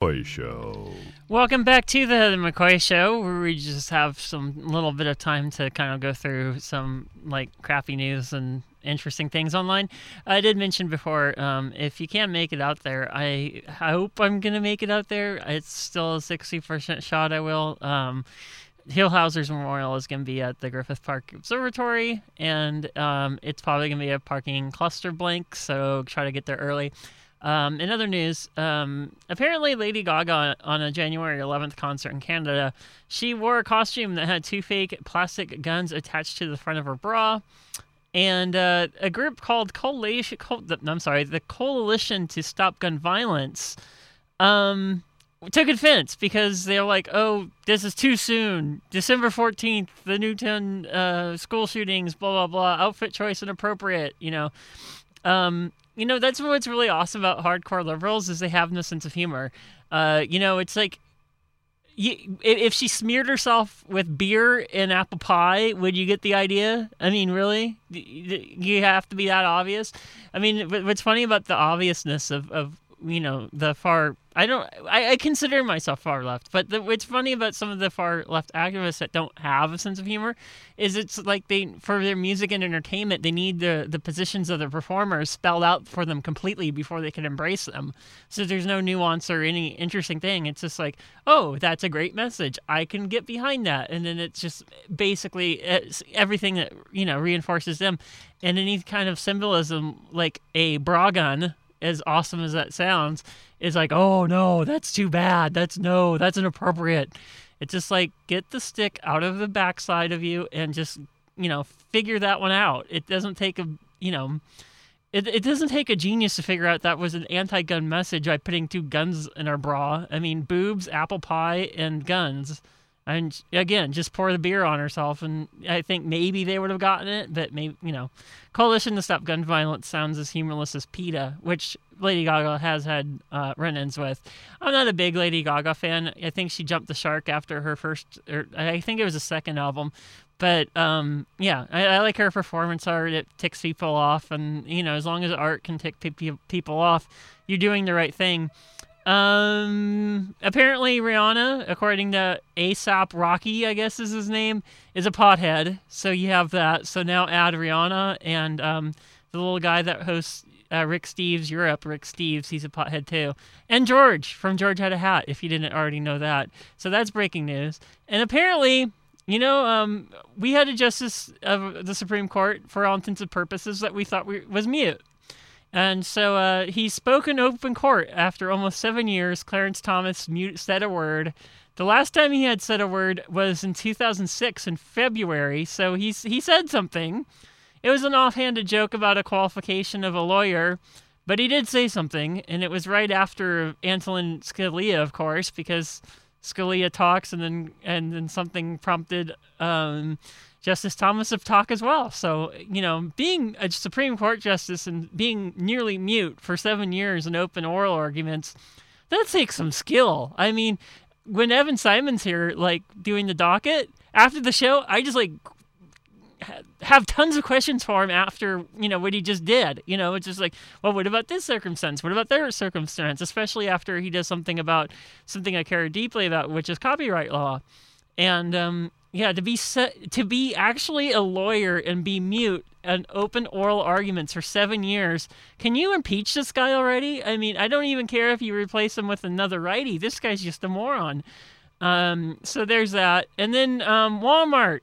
McCoy Show. Welcome back to the McCoy Show, where we just have some little bit of time to kind of go through some like crappy news and interesting things online. I did mention before, um, if you can't make it out there, I hope I'm gonna make it out there. It's still a sixty percent shot. I will. Um, Hillhauser's Memorial is going to be at the Griffith Park Observatory, and um, it's probably going to be a parking cluster blank, so try to get there early. Um, in other news, um, apparently Lady Gaga on a January 11th concert in Canada, she wore a costume that had two fake plastic guns attached to the front of her bra. And uh, a group called Coalition, I'm sorry, the Coalition to Stop Gun Violence, um, took offense because they're like, "Oh, this is too soon. December fourteenth, the Newtown uh, school shootings, blah blah blah. Outfit choice inappropriate." You know, um, you know that's what's really awesome about hardcore liberals is they have no sense of humor. Uh, you know, it's like. You, if she smeared herself with beer and apple pie, would you get the idea? I mean, really? You have to be that obvious? I mean, what's funny about the obviousness of, of you know the far I don't I, I consider myself far left, but the, what's funny about some of the far left activists that don't have a sense of humor is it's like they for their music and entertainment they need the the positions of the performers spelled out for them completely before they can embrace them. So there's no nuance or any interesting thing. It's just like oh that's a great message. I can get behind that, and then it's just basically it's everything that you know reinforces them, and any kind of symbolism like a bra gun as awesome as that sounds, is like, oh no, that's too bad. That's no, that's inappropriate. It's just like get the stick out of the backside of you and just you know figure that one out. It doesn't take a you know. It, it doesn't take a genius to figure out that was an anti-gun message by putting two guns in our bra. I mean, boobs, apple pie, and guns. And again, just pour the beer on herself, and I think maybe they would have gotten it, but maybe you know, Coalition to Stop Gun Violence sounds as humorless as PETA, which Lady Gaga has had uh, run-ins with. I'm not a big Lady Gaga fan. I think she jumped the shark after her first, or I think it was a second album. But um, yeah, I, I, like her performance art. It ticks people off, and you know, as long as art can tick pe- people off, you're doing the right thing. Um, apparently Rihanna, according to ASAP Rocky, I guess is his name, is a pothead. So you have that. So now add Rihanna and um, the little guy that hosts uh, Rick Steves Europe. Rick Steves, he's a pothead too. And George from George Had a Hat, if you didn't already know that. So that's breaking news. And apparently, you know, um, we had a justice of the Supreme Court for all intents and purposes that we thought we, was mute. And so uh, he spoke in open court after almost seven years. Clarence Thomas mute, said a word. The last time he had said a word was in 2006 in February. So he's, he said something. It was an offhanded joke about a qualification of a lawyer, but he did say something, and it was right after Antonin Scalia, of course, because Scalia talks, and then and then something prompted um, Justice Thomas of talk as well. So, you know, being a Supreme Court justice and being nearly mute for seven years in open oral arguments, that takes some skill. I mean, when Evan Simon's here, like doing the docket after the show, I just like have tons of questions for him after you know what he just did. You know, it's just like, well, what about this circumstance? What about their circumstance? Especially after he does something about something I care deeply about, which is copyright law. And um, yeah, to be set, to be actually a lawyer and be mute and open oral arguments for seven years. Can you impeach this guy already? I mean, I don't even care if you replace him with another righty. This guy's just a moron. Um, so there's that. And then um, Walmart.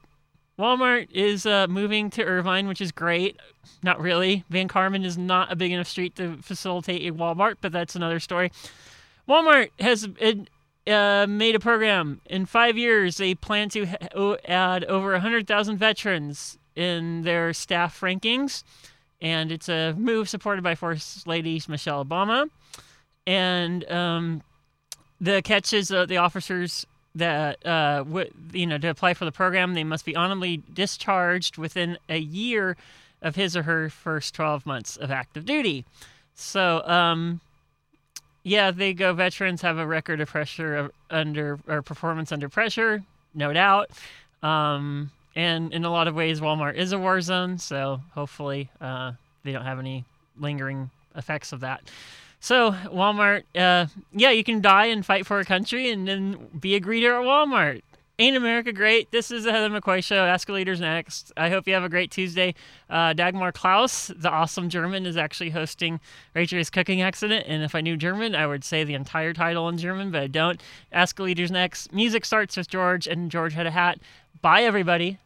Walmart is uh, moving to Irvine, which is great. Not really. Von Karman is not a big enough street to facilitate a Walmart, but that's another story. Walmart has uh, made a program. In five years, they plan to ha- add over 100,000 veterans in their staff rankings. And it's a move supported by First Lady Michelle Obama. And um, the catch is uh, the officers that, uh, w- you know, to apply for the program, they must be honorably discharged within a year of his or her first 12 months of active duty. So, um, yeah, they go. Veterans have a record of pressure under or performance under pressure, no doubt. Um, and in a lot of ways, Walmart is a war zone, so hopefully uh, they don't have any lingering effects of that. So Walmart, uh, yeah, you can die and fight for a country, and then be a greeter at Walmart. Ain't America great? This is the Heather McCoy Show. Escalators next. I hope you have a great Tuesday. Uh, Dagmar Klaus, the awesome German, is actually hosting Rachel's Cooking Accident. And if I knew German, I would say the entire title in German, but I don't. Escalators next. Music starts with George, and George had a hat. Bye, everybody.